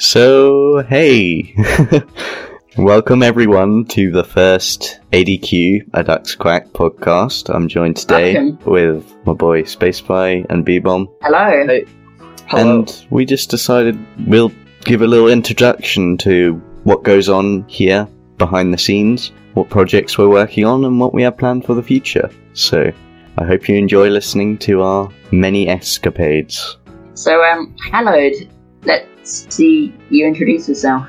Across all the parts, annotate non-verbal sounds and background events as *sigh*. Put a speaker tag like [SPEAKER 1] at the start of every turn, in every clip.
[SPEAKER 1] So, hey! *laughs* Welcome everyone to the first ADQ, A Duck's Quack podcast. I'm joined today
[SPEAKER 2] Welcome.
[SPEAKER 1] with my boy Spacefly and B-Bomb.
[SPEAKER 2] Hello.
[SPEAKER 3] Hey. Hello.
[SPEAKER 1] And we just decided we'll give a little introduction to what goes on here behind the scenes, what projects we're working on, and what we have planned for the future. So, I hope you enjoy listening to our many escapades.
[SPEAKER 2] So, um, hello. Let's see you introduce yourself.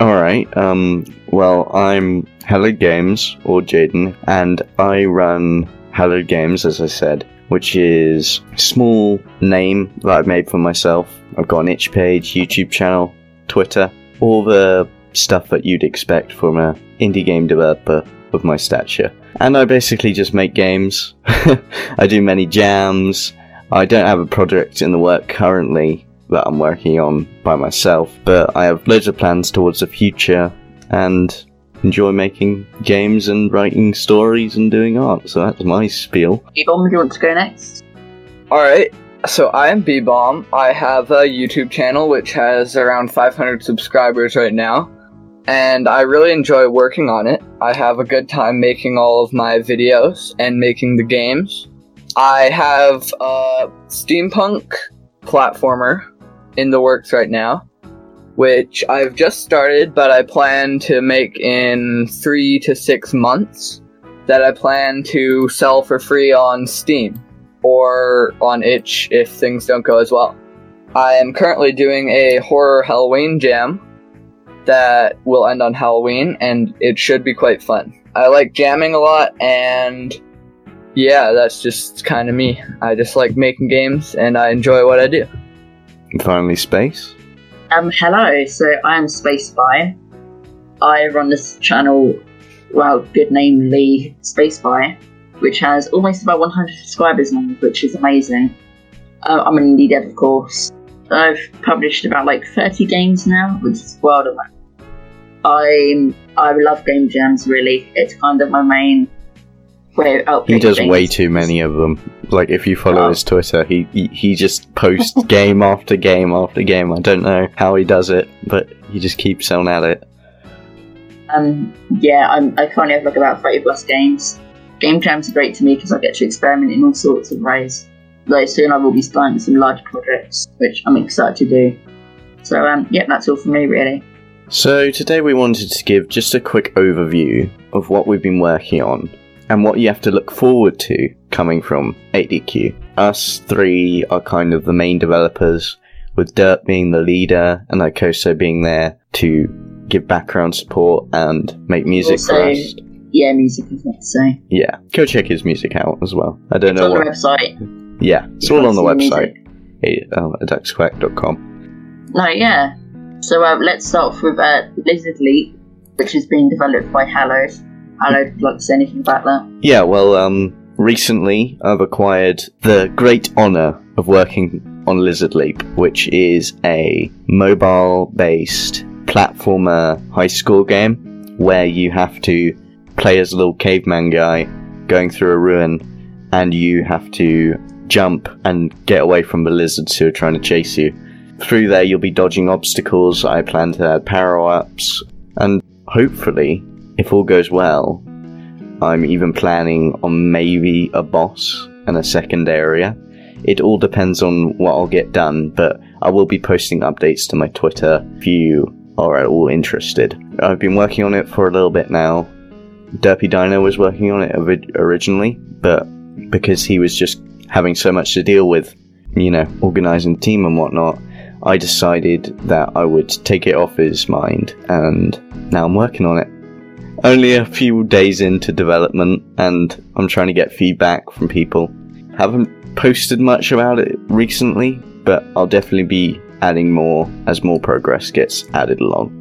[SPEAKER 1] Alright, um, well, I'm Hallowed Games, or Jaden, and I run Hallowed Games, as I said, which is a small name that I've made for myself. I've got an itch page, YouTube channel, Twitter, all the stuff that you'd expect from a indie game developer of my stature. And I basically just make games. *laughs* I do many jams. I don't have a project in the work currently that I'm working on by myself, but I have loads of plans towards the future and enjoy making games and writing stories and doing art. So that's my spiel.
[SPEAKER 2] Ebon, do you want to go next?
[SPEAKER 3] Alright, so I am B Bomb. I have a YouTube channel which has around 500 subscribers right now, and I really enjoy working on it. I have a good time making all of my videos and making the games. I have a steampunk platformer in the works right now, which I've just started, but I plan to make in three to six months. That I plan to sell for free on Steam or on itch if things don't go as well. I am currently doing a horror Halloween jam that will end on Halloween, and it should be quite fun. I like jamming a lot, and yeah, that's just kind of me. I just like making games, and I enjoy what I do.
[SPEAKER 1] And finally, space.
[SPEAKER 2] Um, hello. So, I am Space Spy. I run this channel, well, good name Lee Space Spy, which has almost about 100 subscribers now, which is amazing. Uh, I'm an indie dev, of course. I've published about like 30 games now, which is wild. amount. I I love game jams. Really, it's kind of my main way of
[SPEAKER 1] He does
[SPEAKER 2] things.
[SPEAKER 1] way too many of them. Like if you follow his Twitter, he he, he just posts *laughs* game after game after game. I don't know how he does it, but he just keeps on at it.
[SPEAKER 2] Um, yeah, I'm, I currently have like about 30 plus games. Game jams are great to me because I get to experiment in all sorts of ways. Though soon I will be starting some large projects, which I'm excited to do. So, um, yeah, that's all from me, really.
[SPEAKER 1] So today we wanted to give just a quick overview of what we've been working on and what you have to look forward to coming from ADQ. Us three are kind of the main developers, with Dirt being the leader and Ikoso being there to give background support and make music for us.
[SPEAKER 2] Yeah, music is what to say.
[SPEAKER 1] Yeah, go check his music out as well. I don't
[SPEAKER 2] It's
[SPEAKER 1] know
[SPEAKER 2] on the
[SPEAKER 1] what.
[SPEAKER 2] website.
[SPEAKER 1] Yeah, it's
[SPEAKER 2] You
[SPEAKER 1] all on the website. uh, aducksquack.com.
[SPEAKER 2] No, yeah. So, uh, let's start off with uh, Lizard Leap, which is being developed by Hallowed. Would you like to say anything about that?
[SPEAKER 1] Yeah, well, um, recently I've acquired the great honor of working on Lizard Leap, which is a mobile based platformer high school game where you have to play as a little caveman guy going through a ruin and you have to jump and get away from the lizards who are trying to chase you. Through there, you'll be dodging obstacles. I plan to add power ups, and hopefully, if all goes well, I'm even planning on maybe a boss and a second area. It all depends on what I'll get done, but I will be posting updates to my Twitter if you are at all interested. I've been working on it for a little bit now. Derpy Dino was working on it originally, but because he was just having so much to deal with, you know, organizing the team and whatnot, I decided that I would take it off his mind, and now I'm working on it only a few days into development and I'm trying to get feedback from people. Haven't posted much about it recently, but I'll definitely be adding more as more progress gets added along.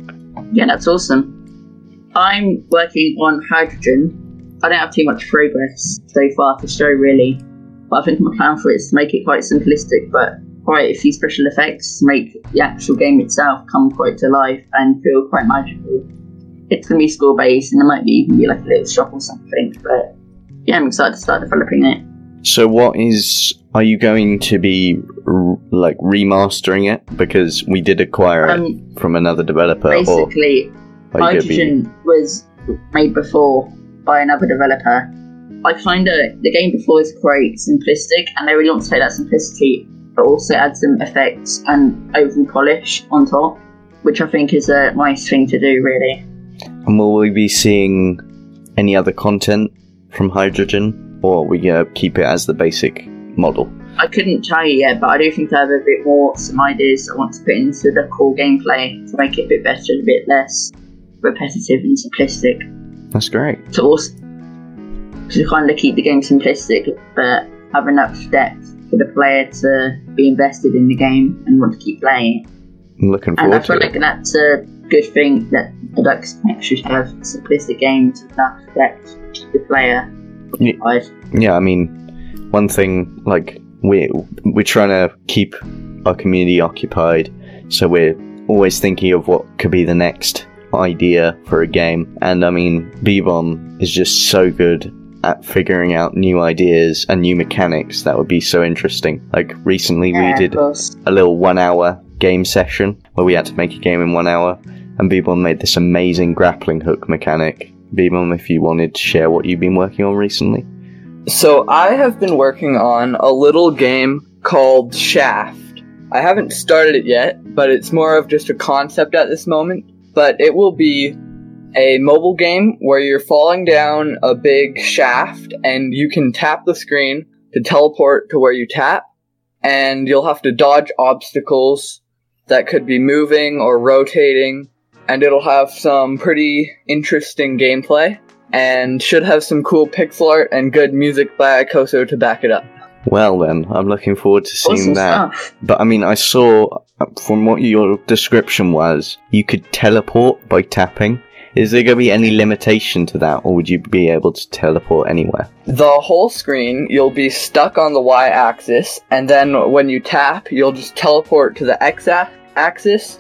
[SPEAKER 2] Yeah, that's awesome. I'm working on Hydrogen. I don't have too much progress so far to show, really. But I think my plan for it is to make it quite simplistic, but quite a few special effects make the actual game itself come quite to life and feel quite magical. It's going to be score based, and there might be even be like a little shop or something, but yeah, I'm excited to start developing it.
[SPEAKER 1] So, what is? Are you going to be r- like remastering it because we did acquire it
[SPEAKER 2] Um,
[SPEAKER 1] from another developer,
[SPEAKER 2] basically,
[SPEAKER 1] you be?
[SPEAKER 2] Was made before by another developer. I find that the game before is quite simplistic, and they really want to take that simplicity, but also add some effects and overall polish on top, which I think is a nice thing to do, really.
[SPEAKER 1] And will we be seeing any other content from Hydrogen, or are we gonna keep it as the basic model?
[SPEAKER 2] I couldn't tell you yet, but I do think I have a bit more, some ideas I want to put into the core gameplay to make it a bit better and a bit less repetitive and simplistic.
[SPEAKER 1] That's great.
[SPEAKER 2] to also to kind of keep the game simplistic, but have enough depth for the player to be invested in the game and want to keep playing.
[SPEAKER 1] I'm looking
[SPEAKER 2] And I
[SPEAKER 1] forward
[SPEAKER 2] feel
[SPEAKER 1] to
[SPEAKER 2] like
[SPEAKER 1] it.
[SPEAKER 2] that's a good thing that the Ducks should have simplistic games that to the player.
[SPEAKER 1] Yeah. Yeah, I mean, one thing like we we're trying to keep our community occupied, so we're always thinking of what could be the next idea for a game. And I mean, B-Bomb is just so good at figuring out new ideas and new mechanics that would be so interesting. Like recently,
[SPEAKER 2] yeah,
[SPEAKER 1] we did a little one-hour game session where we had to make a game in one hour, and B-Bomb made this amazing grappling hook mechanic. B-Bomb, if you wanted to share what you've been working on recently.
[SPEAKER 3] So I have been working on a little game called Shaft. I haven't started it yet, but it's more of just a concept at this moment. But it will be a mobile game where you're falling down a big shaft and you can tap the screen to teleport to where you tap and you'll have to dodge obstacles that could be moving or rotating and it'll have some pretty interesting gameplay and should have some cool pixel art and good music by Koso to back it up.
[SPEAKER 1] Well, then, I'm looking forward to seeing
[SPEAKER 2] Awesome
[SPEAKER 1] that.
[SPEAKER 2] stuff.
[SPEAKER 1] But I mean, I saw uh, from what your description was, you could teleport by tapping. Is there going to be any limitation to that, or would you be able to teleport anywhere?
[SPEAKER 3] The whole screen, you'll be stuck on the y axis, and then when you tap, you'll just teleport to the x axis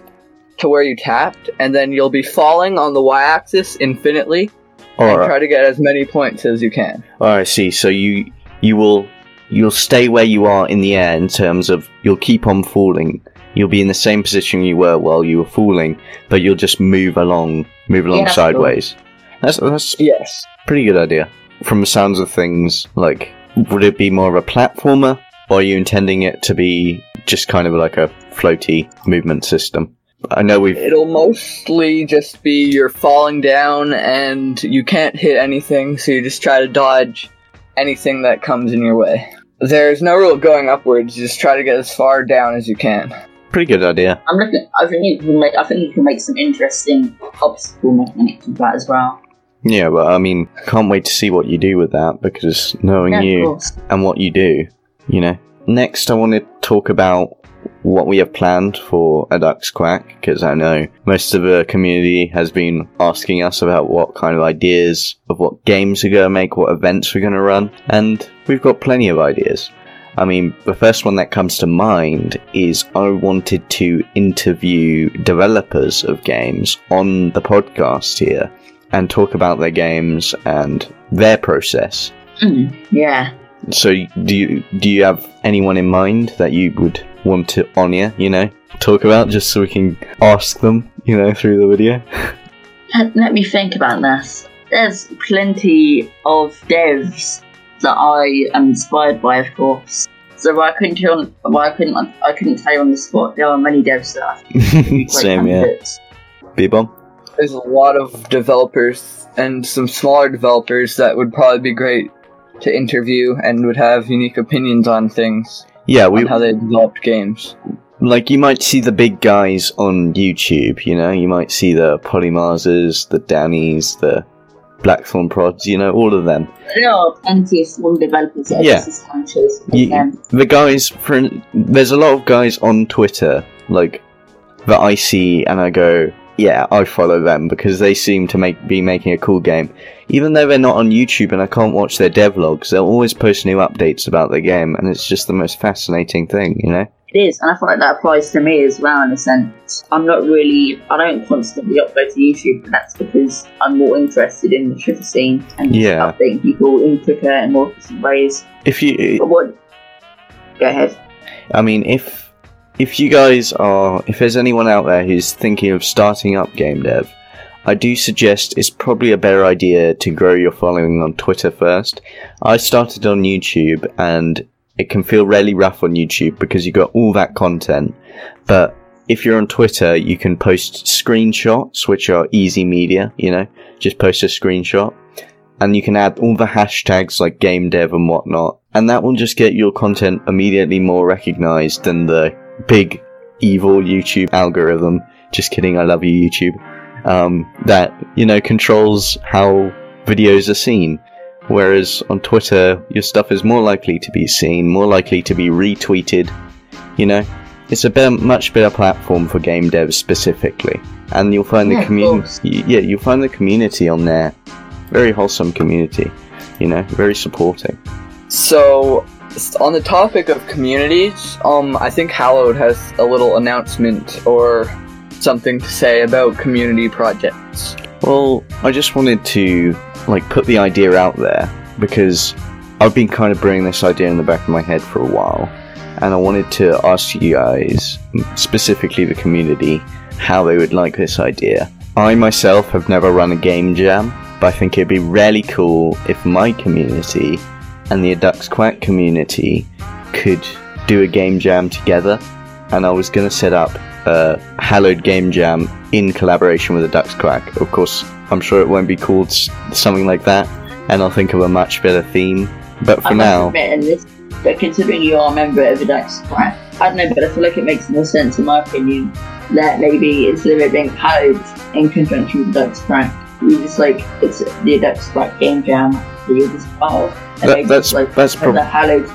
[SPEAKER 3] to where you tapped, and then you'll be falling on the y axis infinitely and
[SPEAKER 1] Or,
[SPEAKER 3] try to get as many points as you can.
[SPEAKER 1] oh, I see. So you you will you'll stay where you are in the air in terms of you'll keep on falling. You'll be in the same position you were while you were falling, but you'll just move along, move along
[SPEAKER 2] Yeah,
[SPEAKER 1] sideways. That's that's
[SPEAKER 3] Yes.
[SPEAKER 1] pretty good idea. From the sounds of things, like, would it be more of a platformer, or are you intending it to be just kind of like a floaty movement system? I know we've.
[SPEAKER 3] It'll mostly just be you're falling down and you can't hit anything, so you just try to dodge anything that comes in your way. There's no real going upwards, you just try to get as far down as you can.
[SPEAKER 1] Pretty good idea.
[SPEAKER 2] I'm looking. I think you can make. I think you can make some interesting obstacle mechanics with that as well.
[SPEAKER 1] Yeah, but I mean, can't wait to see what you do with that because knowing
[SPEAKER 2] Yeah,
[SPEAKER 1] you and what you do, you know. Next, I want to talk about what we have planned for a Duck's Quack because I know most of the community has been asking us about what kind of ideas of what games we're going to make, what events we're going to run, and we've got plenty of ideas. I mean, the first one that comes to mind is I wanted to interview developers of games on the podcast here and talk about their games and their process.
[SPEAKER 2] Mm, yeah.
[SPEAKER 1] So, do you do you have anyone in mind that you would want to on You you know, talk about just so we can ask them. You know, through the video.
[SPEAKER 2] Let, let me think about this. There's plenty of devs that I am inspired by, of course. So I couldn't tell. On, well, I couldn't. I couldn't tell you on the spot. There are many devs that I think would be
[SPEAKER 1] Same, yeah.
[SPEAKER 2] candidates.
[SPEAKER 1] B-bomb.
[SPEAKER 3] There's a lot of developers and some smaller developers that would probably be great to interview and would have unique opinions on things,
[SPEAKER 1] Yeah, we
[SPEAKER 3] on how they developed games.
[SPEAKER 1] like you might see the big guys on YouTube. You know, you might see the Polymarses, the Dannies, the Blackthorn Prods. You know, all of them.
[SPEAKER 2] There are plenty of small developers that
[SPEAKER 1] Yeah.
[SPEAKER 2] are just as
[SPEAKER 1] You- the guys for there's a lot of guys on Twitter like that I see and I go, yeah, I follow them because they seem to make be making a cool game. Even though they're not on YouTube and I can't watch their devlogs, they'll always post new updates about the game and it's just the most fascinating thing, you know?
[SPEAKER 2] It is, and I feel like that applies to me as well in a sense. I'm not really, I don't constantly upload to YouTube, but that's because I'm more interested in the Twitter scene and
[SPEAKER 1] Yeah.
[SPEAKER 2] updating people in quicker and more efficient ways.
[SPEAKER 1] If you,
[SPEAKER 2] But what? Go ahead.
[SPEAKER 1] I mean, if if you guys are, if there's anyone out there who's thinking of starting up game dev, I do suggest it's probably a better idea to grow your following on Twitter first. I started on YouTube, and it can feel really rough on YouTube because you got all that content, but if you're on Twitter, you can post screenshots, which are easy media, you know, just post a screenshot. And you can add all the hashtags like game dev and whatnot. And that will just get your content immediately more recognized than the big evil YouTube algorithm. Just kidding, I love you, YouTube. Um, that, you know, controls how videos are seen. Whereas on Twitter, your stuff is more likely to be seen, more likely to be retweeted, you know? It's a better, much better platform for game devs specifically, and you'll find
[SPEAKER 2] Yeah,
[SPEAKER 1] the community. Yeah, you'll find the community on there. Very wholesome community, you know, very supporting.
[SPEAKER 3] So, on the topic of communities, um, I think Hallowed has a little announcement or something to say about community projects.
[SPEAKER 1] Well, I just wanted to like put the idea out there because I've been kind of bringing this idea in the back of my head for a while, and I wanted to ask you guys, specifically the community, how they would like this idea. I myself have never run a game jam, but I think it'd be really cool if my community and the Ducks Quack community could do a game jam together. And I was going to set up a Hallowed Game Jam in collaboration with the Ducks Quack. Of course, I'm sure it won't be called something like that, and I'll think of a much better theme. But for
[SPEAKER 2] I must
[SPEAKER 1] now,
[SPEAKER 2] this, but considering you are a member of the Ducks Quack, I don't know, but I feel like it makes more sense, in my opinion, that maybe instead of it being hallowed in conjunction with Ducks Quack, we just like it's the Ducks Quack game jam just part of. And
[SPEAKER 1] That- that's-
[SPEAKER 2] like
[SPEAKER 1] that's prob-
[SPEAKER 2] a hallowed,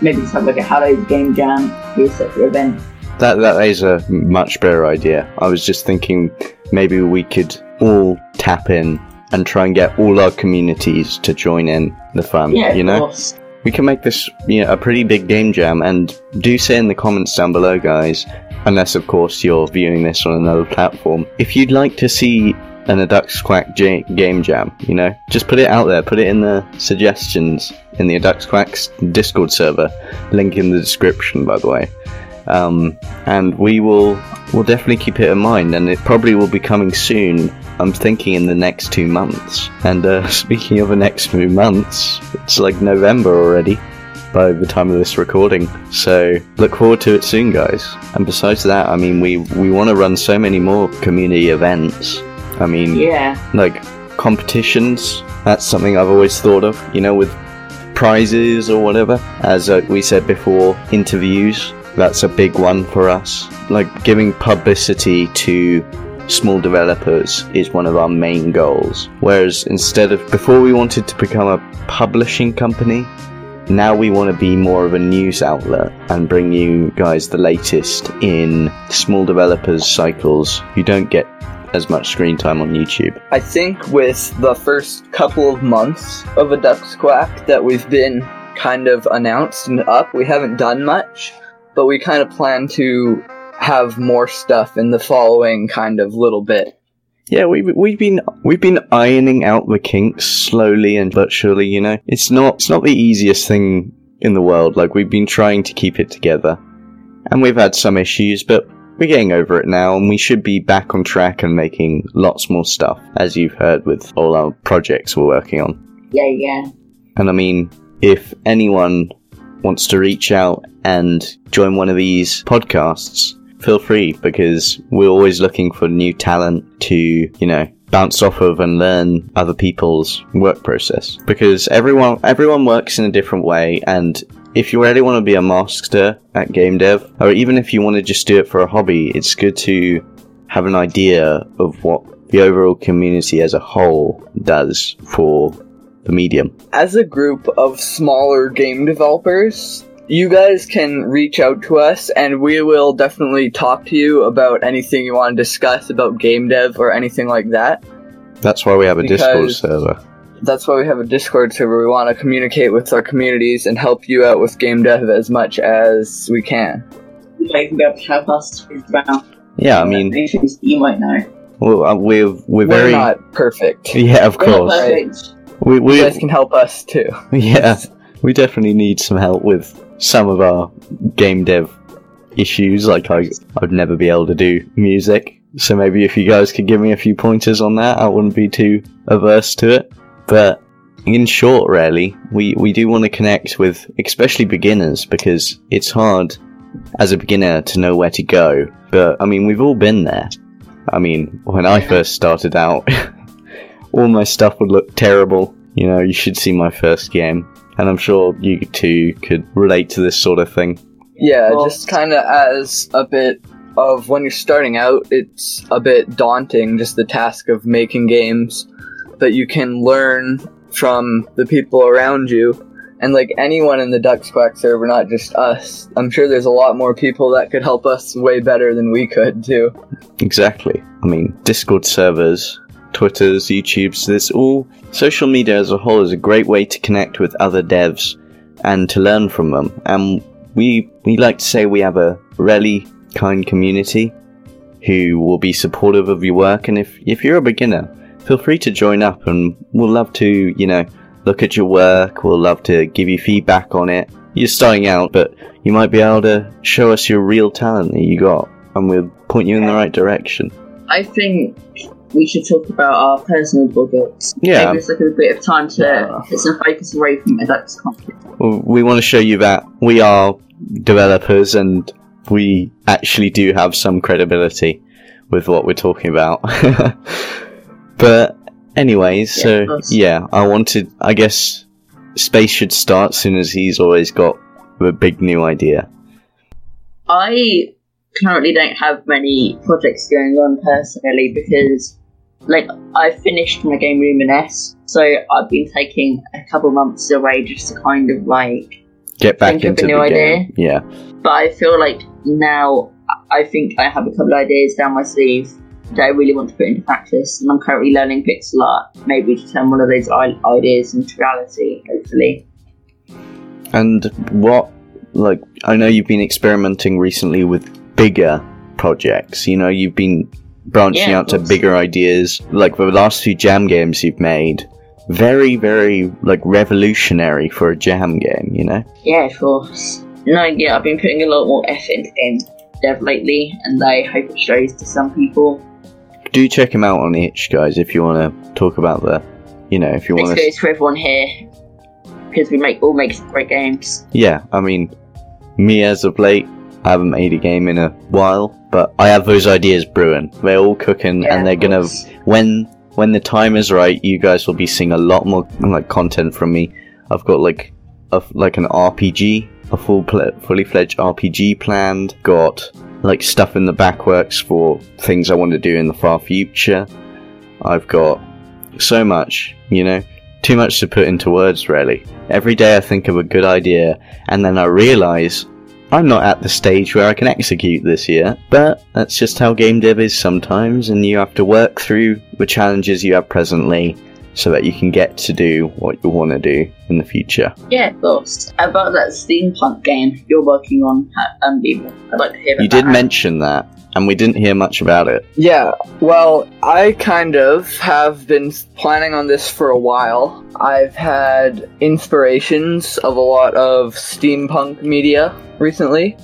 [SPEAKER 2] maybe have like a hallowed game jam, separate event.
[SPEAKER 1] that that is a much better idea. I was just thinking maybe we could all tap in and try and get all our communities to join in the fun.
[SPEAKER 2] Yeah,
[SPEAKER 1] you
[SPEAKER 2] of
[SPEAKER 1] know,
[SPEAKER 2] course.
[SPEAKER 1] we can make this you know, a pretty big game jam. And do say in the comments down below, guys. Unless, of course, you're viewing this on another platform. If you'd like to see an A Duck's Quack J- game jam, you know, just put it out there. Put it in the suggestions in the A Duck's Quack's Discord server. Link in the description, by the way. Um, and we will we'll definitely keep it in mind, and it probably will be coming soon. I'm thinking in the next two months. And uh, *laughs* speaking of the next few months, it's like November already by the time of this recording. So look forward to it soon, guys. And besides that, I mean, we we want to run so many more community events. I mean,
[SPEAKER 2] Yeah,
[SPEAKER 1] like competitions. That's something I've always thought of. You know, with prizes or whatever. As uh, we said before, interviews. That's a big one for us. Like giving publicity to small developers is one of our main goals. Whereas instead of before we wanted to become a publishing company, now we want to be more of a news outlet and bring you guys the latest in small developers cycles who don't get as much screen time on YouTube.
[SPEAKER 3] I think with the first couple of months of a Ducks Quack that we've been kind of announced and up, we haven't done much, but we kind of plan to have more stuff in the following kind of little bit.
[SPEAKER 1] Yeah, we've we've been we've been ironing out the kinks slowly and but surely. You know, it's not it's not the easiest thing in the world. Like we've been trying to keep it together, and we've had some issues, but we're getting over it now, and we should be back on track and making lots more stuff, as you've heard with all our projects we're working on.
[SPEAKER 2] yeah, yeah.
[SPEAKER 1] And I mean, if anyone wants to reach out and join one of these podcasts, feel free because we're always looking for new talent to, you know, bounce off of and learn other people's work process. Because everyone everyone works in a different way and if you really want to be a master at game dev, or even if you want to just do it for a hobby, it's good to have an idea of what the overall community as a whole does for the medium.
[SPEAKER 3] As a group of smaller game developers, you guys can reach out to us and we will definitely talk to you about anything you want to discuss about game dev or anything like that.
[SPEAKER 1] That's why we have a Discord server.
[SPEAKER 3] That's why we have a Discord server. We want to communicate with our communities and help you out with game dev as much as we can.
[SPEAKER 2] you might even be able to help us with about
[SPEAKER 1] Yeah, I mean,
[SPEAKER 2] things you might know.
[SPEAKER 1] we're uh, we're, we're
[SPEAKER 3] We're
[SPEAKER 1] very
[SPEAKER 3] not perfect. *laughs*
[SPEAKER 1] yeah, of
[SPEAKER 2] We're not
[SPEAKER 1] course.
[SPEAKER 2] perfect.
[SPEAKER 1] We
[SPEAKER 3] You
[SPEAKER 1] we
[SPEAKER 3] guys can help us too. *laughs*
[SPEAKER 1] yeah, we definitely need some help with some of our game dev issues. Like I, I'd never be able to do music, so maybe if you guys could give me a few pointers on that, I wouldn't be too averse to it. But in short, really, we we do want to connect with especially beginners because it's hard as a beginner to know where to go. But I mean, we've all been there. I mean, when I first started out, *laughs* all my stuff would look terrible. You know, you should see my first game. And I'm sure you two could relate to this sort of thing.
[SPEAKER 3] Yeah,
[SPEAKER 2] Well-
[SPEAKER 3] just kind of as a bit of when you're starting out, it's a bit daunting, just the task of making games that you can learn from the people around you. And like anyone in the Ducks Quack server, not just us, I'm sure there's a lot more people that could help us way better than we could too.
[SPEAKER 1] Exactly. I mean, Discord servers, Twitters, YouTubes, this all social media as a whole is a great way to connect with other devs and to learn from them. And we we like to say we have a really kind community who will be supportive of your work and if if you're a beginner, feel free to join up and we'll love to, you know, look at your work, we'll love to give you feedback on it. You're starting out, but you might be able to show us your real talent that you got and we'll point you in the right direction.
[SPEAKER 2] I think we should talk about our personal projects.
[SPEAKER 1] Yeah.
[SPEAKER 2] Maybe it's like a bit of time to
[SPEAKER 3] Yeah.
[SPEAKER 2] get some focus away from conflict.
[SPEAKER 1] Well, we want to show you that we are developers and we actually do have some credibility with what we're talking about. *laughs* but anyways, so yeah, I wanted I guess Space should start soon as he's always got a big new idea.
[SPEAKER 2] I currently don't have many projects going on personally because, like, I finished my game Luminous, so I've been taking a couple months away just to kind of like.
[SPEAKER 1] Get back
[SPEAKER 2] Think of a
[SPEAKER 1] into
[SPEAKER 2] new
[SPEAKER 1] the
[SPEAKER 2] idea.
[SPEAKER 1] game. Yeah.
[SPEAKER 2] But I feel like now I think I have a couple of ideas down my sleeve that I really want to put into practice, and I'm currently learning pixel art, maybe to turn one of those ideas into reality, hopefully.
[SPEAKER 1] And what, like, I know you've been experimenting recently with bigger projects. You know, you've been branching
[SPEAKER 2] Yeah,
[SPEAKER 1] out to bigger ideas. Like the last few jam games you've made, very, very like revolutionary for a jam game. You know.
[SPEAKER 2] Yeah, of course. No, yeah, I've been putting a lot more effort into game dev lately, and I hope it shows to some people.
[SPEAKER 1] Do check him out on itch, guys, if you want to talk about the, you know, if you want to.
[SPEAKER 2] goes to everyone here because we make all make great games.
[SPEAKER 1] Yeah, I mean, me as of late, I haven't made a game in a while, but I have those ideas brewing. They're all cooking,
[SPEAKER 2] Yeah,
[SPEAKER 1] and they're gonna when when the time is right, you guys will be seeing a lot more like content from me. I've got like a like an RPG, a full pl- fully fledged RPG planned. Got like stuff in the backworks for things I want to do in the far future. I've got so much, you know, too much to put into words. Really, every day I think of a good idea, and then I realize. I'm not at the stage where I can execute this yet, but that's just how game dev is sometimes, and you have to work through the challenges you have presently so that you can get to do what you want to do in the future.
[SPEAKER 2] Yeah, of course. About that steampunk game you're working on um, at Unbeatable, I'd like to hear about
[SPEAKER 1] You did
[SPEAKER 2] that.
[SPEAKER 1] mention that, and we didn't hear much about it.
[SPEAKER 3] Yeah, well, I kind of have been planning on this for a while. I've had inspirations of a lot of steampunk media recently,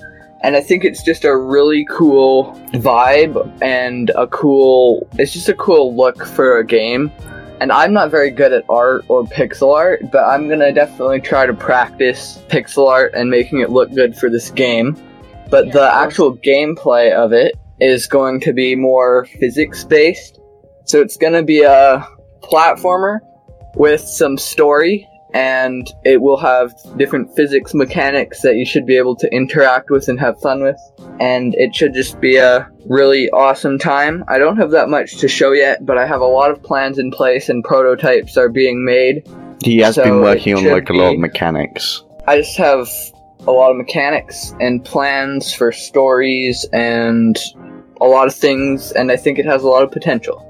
[SPEAKER 3] and I think it's just a really cool vibe and a cool. It's just a cool look for a game. And I'm not very good at art or pixel art, but I'm gonna definitely try to practice pixel art and making it look good for this game. But
[SPEAKER 2] Yeah,
[SPEAKER 3] the actual gameplay of it is going to be more physics based. So it's to be a platformer with some story and it will have different physics mechanics that you should be able to interact with and have fun with. And it should just be a really awesome time. I don't have that much to show yet, but I have a lot of plans in place and prototypes are being made.
[SPEAKER 1] He has
[SPEAKER 3] So
[SPEAKER 1] been working on like a lot of mechanics.
[SPEAKER 3] I just have a lot of mechanics and plans for stories and a lot of things, and I think it has a lot of potential.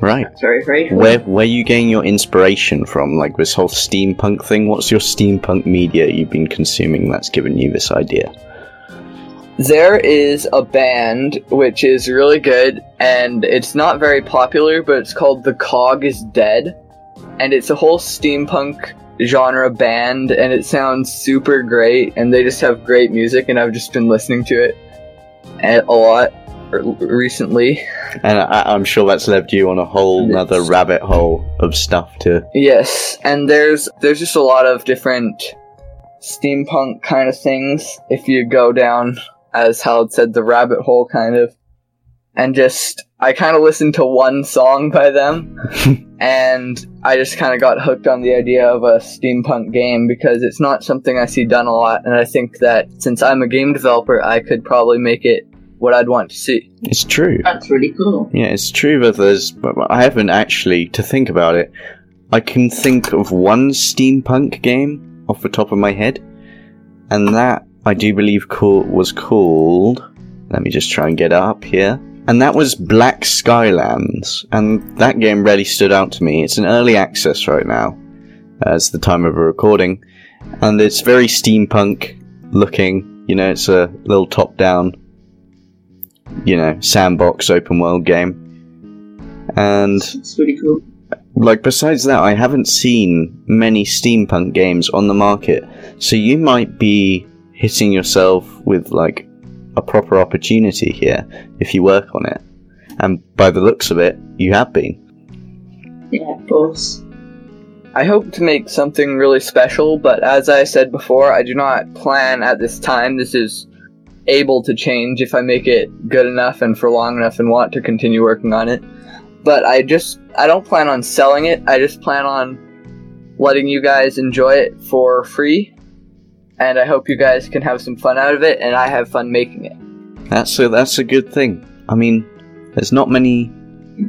[SPEAKER 1] Right.
[SPEAKER 2] That's very, very cool.
[SPEAKER 1] Where where you getting your inspiration from? Like this whole steampunk thing? What's your steampunk media you've been consuming that's given you this idea?
[SPEAKER 3] There is a band which is really good, and it's not very popular, but it's called The Cog is Dead. And it's a whole steampunk genre band, and it sounds super great, and they just have great music, and I've just been listening to it a a lot r- recently.
[SPEAKER 1] And I, I'm sure that's led you on a whole nother rabbit hole of stuff to.
[SPEAKER 3] Yes, and there's there's just a lot of different steampunk kind of things if you go down as Hallowed said the rabbit hole kind of and just I kind of listened to one song by them *laughs* and I just kind of got hooked on the idea of a steampunk game because it's not something I see done a lot and I think that since I'm a game developer I could probably make it what I'd want to see.
[SPEAKER 1] It's true.
[SPEAKER 2] That's really cool.
[SPEAKER 1] Yeah, it's true that there's. but I haven't actually, to think about it, I can think of one steampunk game off the top of my head, and that I do believe call, was called. Let me just try and get it up here. And that was Black Skylands, and that game really stood out to me. It's an early access right now, as the time of a recording, and it's very steampunk looking. You know, it's a little top down you know, sandbox open world game. And
[SPEAKER 2] It's really cool.
[SPEAKER 1] like besides that, I haven't seen many steampunk games on the market. So you might be hitting yourself with like a proper opportunity here if you work on it. And by the looks of it, you have been.
[SPEAKER 2] Yeah, of course.
[SPEAKER 3] I hope to make something really special, but as I said before, I do not plan at this time. This is able to change if I make it good enough and for long enough and want to continue working on it. But I just, I don't plan on selling it. I just plan on letting you guys enjoy it for free. And I hope you guys can have some fun out of it, and I have fun making it.
[SPEAKER 1] That's a that's a good thing. I mean, there's not many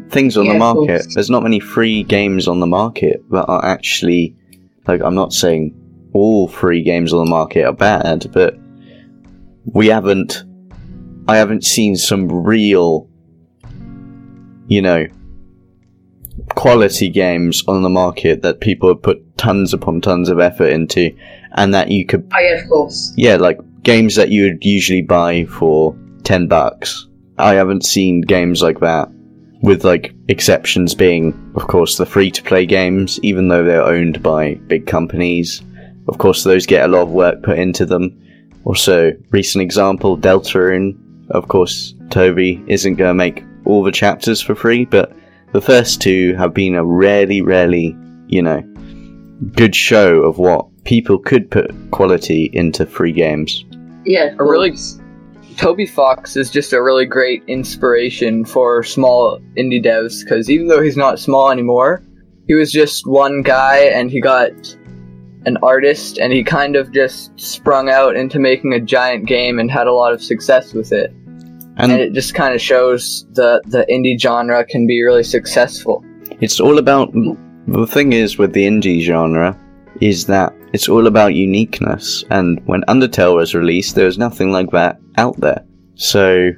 [SPEAKER 1] things on
[SPEAKER 2] Yeah,
[SPEAKER 1] the market. There's not many free games on the market that are actually like I'm not saying all free games on the market are bad, but we haven't I haven't seen some real you know quality games on the market that people have put tons upon tons of effort into and that you could
[SPEAKER 2] Oh yeah, of course.
[SPEAKER 1] yeah, like games that you would usually buy for 10 bucks. I haven't seen games like that. With like exceptions being, of course, the free to play games, even though they're owned by big companies. Of course, those get a lot of work put into them. Also, recent example, Deltarune. Of course, Toby isn't going to make all the chapters for free, but the first two have been a really, really, you know, good show of what people could put quality into free games.
[SPEAKER 2] Yeah, of
[SPEAKER 3] A really- Toby Fox is just a really great inspiration for small indie devs because even though he's not small anymore, he was just one guy and he got an artist and he kind of just sprung out into making a giant game and had a lot of success with it.
[SPEAKER 1] And,
[SPEAKER 3] And it just kind of shows the the indie genre can be really successful.
[SPEAKER 1] it's all about the thing is with the indie genre is that it's all about uniqueness and when Undertale was released there was nothing like that out there. So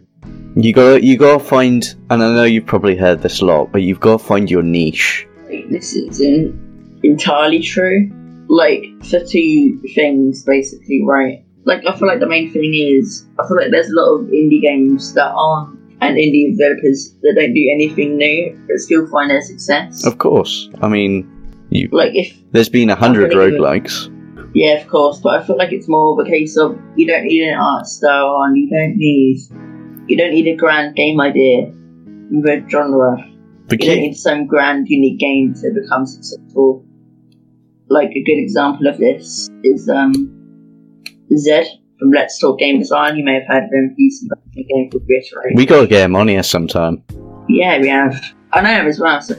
[SPEAKER 1] you got you got to find and I know you've probably heard this a lot, but you've got to find your niche.
[SPEAKER 2] This isn't entirely true. Like, for two things, basically, right? Like, I feel like the main thing is, I feel like there's a lot of indie games that aren't, and indie developers that don't do anything new, but still find their success.
[SPEAKER 1] Of course. I mean, you
[SPEAKER 2] Like, if
[SPEAKER 1] there's been a hundred roguelikes.
[SPEAKER 2] Yeah, of course, but I feel like it's more of a case of you don't need an art style and you don't need you don't need a grand game idea with a genre.
[SPEAKER 1] The
[SPEAKER 2] You don't need some grand unique game to become successful. Like a good example of this is um Zed from Let's Talk Game Design. You may have heard of him. He's a game called Reiterate.
[SPEAKER 1] we got to get him on here sometime.
[SPEAKER 2] yeah, we have. I know him as well, so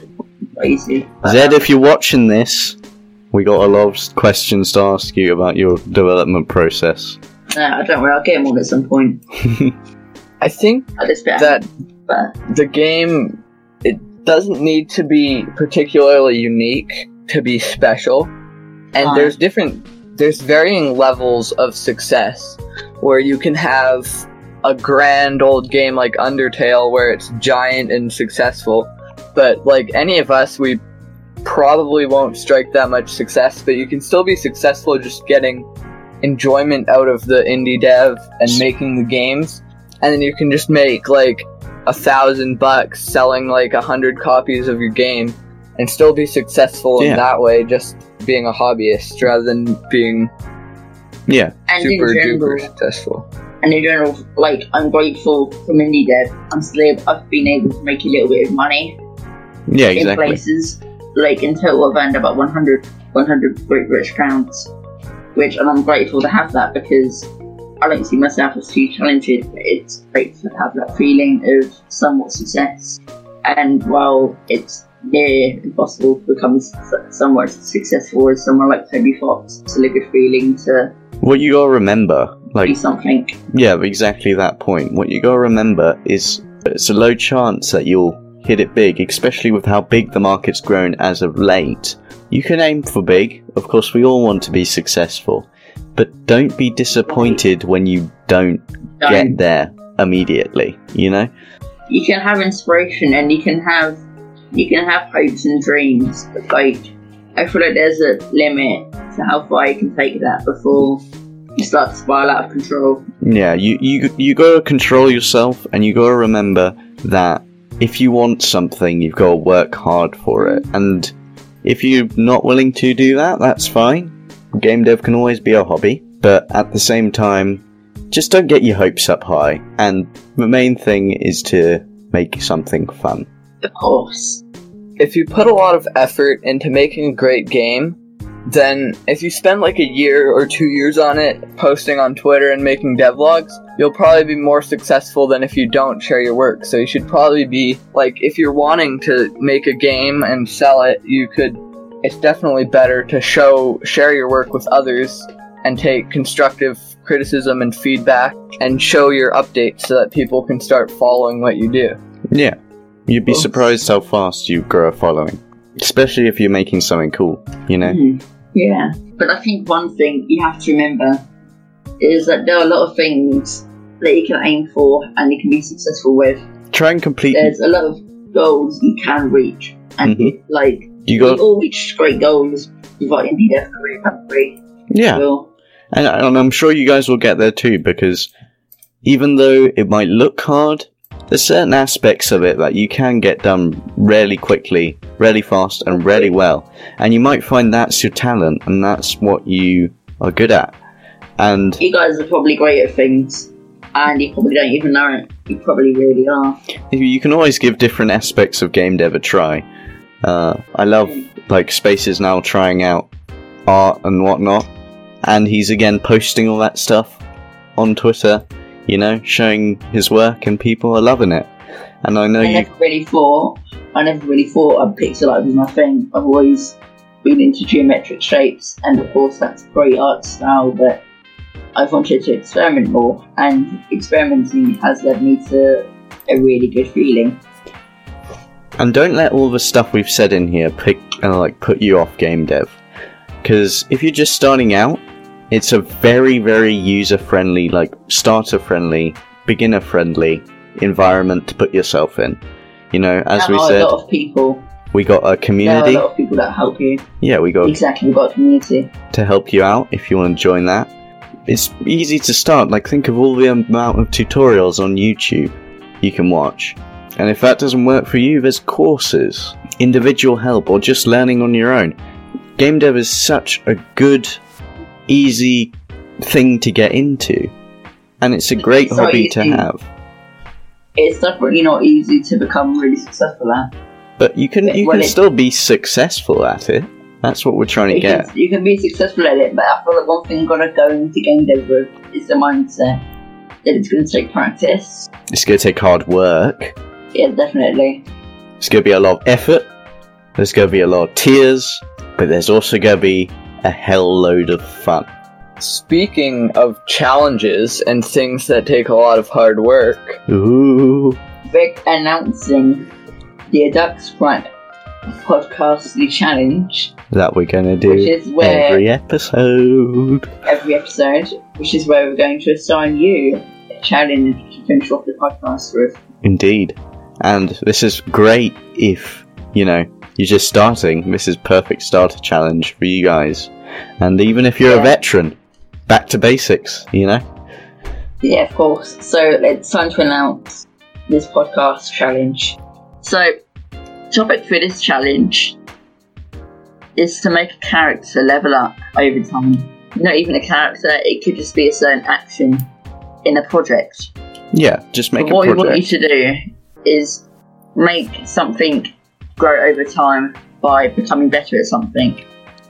[SPEAKER 2] it's easy. But,
[SPEAKER 1] Zed,
[SPEAKER 2] um,
[SPEAKER 1] if you're watching this, we got a lot of questions to ask you about your development process.
[SPEAKER 2] no, I don't worry. I'll get him on at some point. *laughs*
[SPEAKER 3] I think
[SPEAKER 2] At
[SPEAKER 3] that
[SPEAKER 2] but
[SPEAKER 3] the game it doesn't need to be particularly unique to be special and there's different there's varying levels of success where you can have a grand old game like undertale where it's giant and successful. But like any of us we probably won't strike that much success but you can still be successful just getting enjoyment out of the indie dev and making the games, and then you can just make like a thousand bucks selling like a hundred copies of your game and still be successful
[SPEAKER 1] Yeah.
[SPEAKER 3] in that way, just being a hobbyist rather than being
[SPEAKER 1] Yeah,
[SPEAKER 2] And
[SPEAKER 3] super
[SPEAKER 2] in
[SPEAKER 3] duper successful.
[SPEAKER 2] and in general, like I'm grateful for indie dev. I'm still able, I've been able to make a little bit of money
[SPEAKER 1] yeah, exactly.
[SPEAKER 2] in places. Like in total, I've earned about 100, 100 Great British pounds, which and I'm grateful to have that because I don't see myself as too talented. But it's great to have that feeling of somewhat success. And while it's near impossible to become s- somewhat successful as someone like Toby Fox, it's a good feeling to
[SPEAKER 1] What you gotta remember, like,
[SPEAKER 2] something.
[SPEAKER 1] yeah, exactly that point. What you gotta remember is it's a low chance that you'll hit it big, especially with how big the market's grown as of late. You can aim for big, of course, we all want to be successful, but don't be disappointed when you don't get there immediately, you know?
[SPEAKER 2] you can have inspiration and you can have you can have hopes and dreams but like i feel like there's a limit to how far you can take that before you start to spiral out of control
[SPEAKER 1] Yeah, you, you, you gotta control yourself and you gotta remember that if you want something, you've gotta work hard for it. And if you're not willing to do that, that's fine. Game dev can always be a hobby, but at the same time, just don't get your hopes up high. And the main thing is to make something fun.
[SPEAKER 2] Of course
[SPEAKER 3] if you put a lot of effort into making a great game, then if you spend like a year or two years on it, posting on Twitter and making devlogs, you'll probably be more successful than if you don't share your work. So you should probably be like, if you're wanting to make a game and sell it, you could. It's definitely better to show share your work with others and take constructive criticism and feedback and show your updates so that people can start following what you do.
[SPEAKER 1] Yeah. You'd be surprised how fast you grow a following. Especially if you're making something cool, you know?
[SPEAKER 2] Mhm. yeah but i think one thing you have to remember is that there are a lot of things that you can aim for and you can be successful with
[SPEAKER 1] Try and complete.
[SPEAKER 2] there's a lot of goals you can reach and
[SPEAKER 1] Mhm.
[SPEAKER 2] like
[SPEAKER 1] You got.
[SPEAKER 2] all reach great goals without indeed career recovery
[SPEAKER 1] Yeah. And, and I'm sure you guys will get there too, because even though it might look hard, there's certain aspects of it that you can get done really quickly, really fast, and really well. And you might find that's your talent, and that's what you are good at. And
[SPEAKER 2] You guys are probably great at things, and you probably don't even know it. You probably really are.
[SPEAKER 1] you can always give different aspects of game dev a try. Uh, I love like Spaces now trying out art and whatnot, and he's again posting all that stuff on Twitter. You know, showing his work, and people are loving it. And I know
[SPEAKER 2] I
[SPEAKER 1] you,
[SPEAKER 2] never really thought. I never really thought a pixel art was my thing. I've always been into geometric shapes, and of course that's a great art style. But I've wanted to experiment more, and experimenting has led me to a really good feeling.
[SPEAKER 1] and don't let all the stuff we've said in here pick uh, like put you off game dev, because if you're just starting out, it's a very very user friendly, like starter friendly, beginner friendly environment to put yourself in. You know, as
[SPEAKER 2] there
[SPEAKER 1] we said,
[SPEAKER 2] a lot of people.
[SPEAKER 1] we got a
[SPEAKER 2] There are
[SPEAKER 1] community.
[SPEAKER 2] a lot of people that help you.
[SPEAKER 1] Yeah, we got
[SPEAKER 2] Exactly, we've got a community.
[SPEAKER 1] to help you out if you want to join that. It's easy to start. Like, think of all the amount of tutorials on YouTube you can watch. And if that doesn't work for you, there's courses, individual help, or just learning on your own. Game dev is such a good, easy thing to get into. And it's a great
[SPEAKER 2] So
[SPEAKER 1] hobby to have.
[SPEAKER 2] It's definitely not easy to become really successful at.
[SPEAKER 1] But you can you
[SPEAKER 2] Well,
[SPEAKER 1] can still be successful at it. That's what we're trying to
[SPEAKER 2] You
[SPEAKER 1] get.
[SPEAKER 2] can, you can be successful at it, but I feel like one thing you gotta go into game dev with is the mindset that it's gonna take practice.
[SPEAKER 1] It's going to take hard work.
[SPEAKER 2] Yeah, definitely.
[SPEAKER 1] It's going to be a lot of effort. There's going to be a lot of tears, but there's also going to be a hell load of fun.
[SPEAKER 3] Speaking of challenges and things that take a lot of hard work,
[SPEAKER 1] Ooh.
[SPEAKER 2] Vic announcing the Adux Front Podcastly Challenge
[SPEAKER 1] That we're going to do
[SPEAKER 2] Which
[SPEAKER 1] do
[SPEAKER 2] is where-
[SPEAKER 1] every episode.
[SPEAKER 2] every episode, which is where we're going to assign you a challenge to finish off the podcast with.
[SPEAKER 1] Indeed. And this is great if, you know, you're just starting. This is perfect starter challenge for you guys. And even if you're a veteran, back to basics, you know?
[SPEAKER 2] Yeah, of course. So it's time to announce this podcast challenge. So, topic for this challenge is to make a character level up over time. Not even a character; it could just be a certain action in a project.
[SPEAKER 1] Yeah, just make
[SPEAKER 2] But
[SPEAKER 1] a
[SPEAKER 2] what we
[SPEAKER 1] project.
[SPEAKER 2] want you to do is make something grow over time by becoming better at something.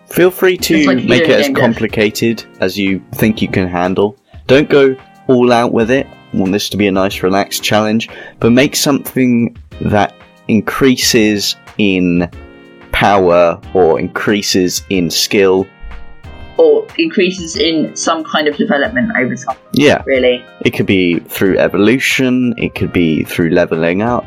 [SPEAKER 1] Feel free to
[SPEAKER 2] like
[SPEAKER 1] make it as
[SPEAKER 2] dev.
[SPEAKER 1] complicated as you think you can handle. Don't go all out with it. I want this to be a nice, relaxed challenge, but make something that increases in power or increases in skill.
[SPEAKER 2] Or increases in some kind of development over time,
[SPEAKER 1] Yeah,
[SPEAKER 2] really.
[SPEAKER 1] it could be through evolution, it could be through leveling up.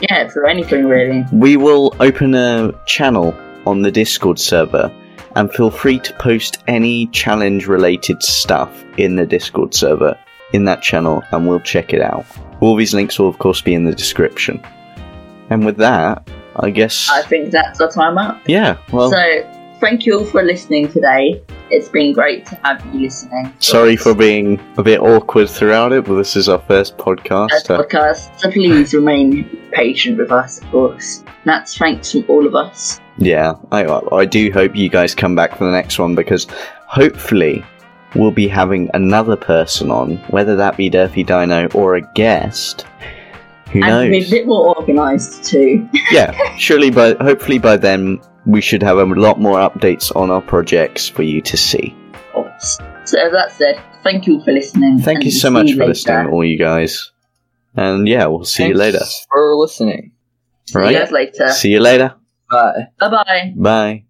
[SPEAKER 2] Yeah, for anything really.
[SPEAKER 1] We will open a channel on the Discord server and feel free to post any challenge related stuff in the Discord server in that channel and we'll check it out. All these links will, of course, be in the description. And with that, I guess.
[SPEAKER 2] I think that's our time up.
[SPEAKER 1] yeah, well,
[SPEAKER 2] so, thank you all for listening today. It's been great to have you listening.
[SPEAKER 1] sorry for being a bit awkward throughout it, but this is our first podcast.
[SPEAKER 2] As
[SPEAKER 1] Uh,
[SPEAKER 2] podcast, so please remain patient with us, of course. That's thanks from all of us.
[SPEAKER 1] Yeah, I, I do hope you guys come back for the next one because hopefully we'll be having another person on, whether that be Durfy Dino or a guest. Who
[SPEAKER 2] and be a bit more organised too.
[SPEAKER 1] yeah, *laughs* surely by hopefully by then we should have a lot more updates on our projects for you to see.
[SPEAKER 2] So, as that said, thank you for listening.
[SPEAKER 1] Thank you so much
[SPEAKER 2] you
[SPEAKER 1] for
[SPEAKER 2] later.
[SPEAKER 1] listening, all you guys. And yeah, we'll see you later.
[SPEAKER 3] for listening.
[SPEAKER 2] See
[SPEAKER 1] Right.
[SPEAKER 2] you guys later.
[SPEAKER 1] See you later.
[SPEAKER 3] Bye.
[SPEAKER 2] Bye bye.
[SPEAKER 1] Bye.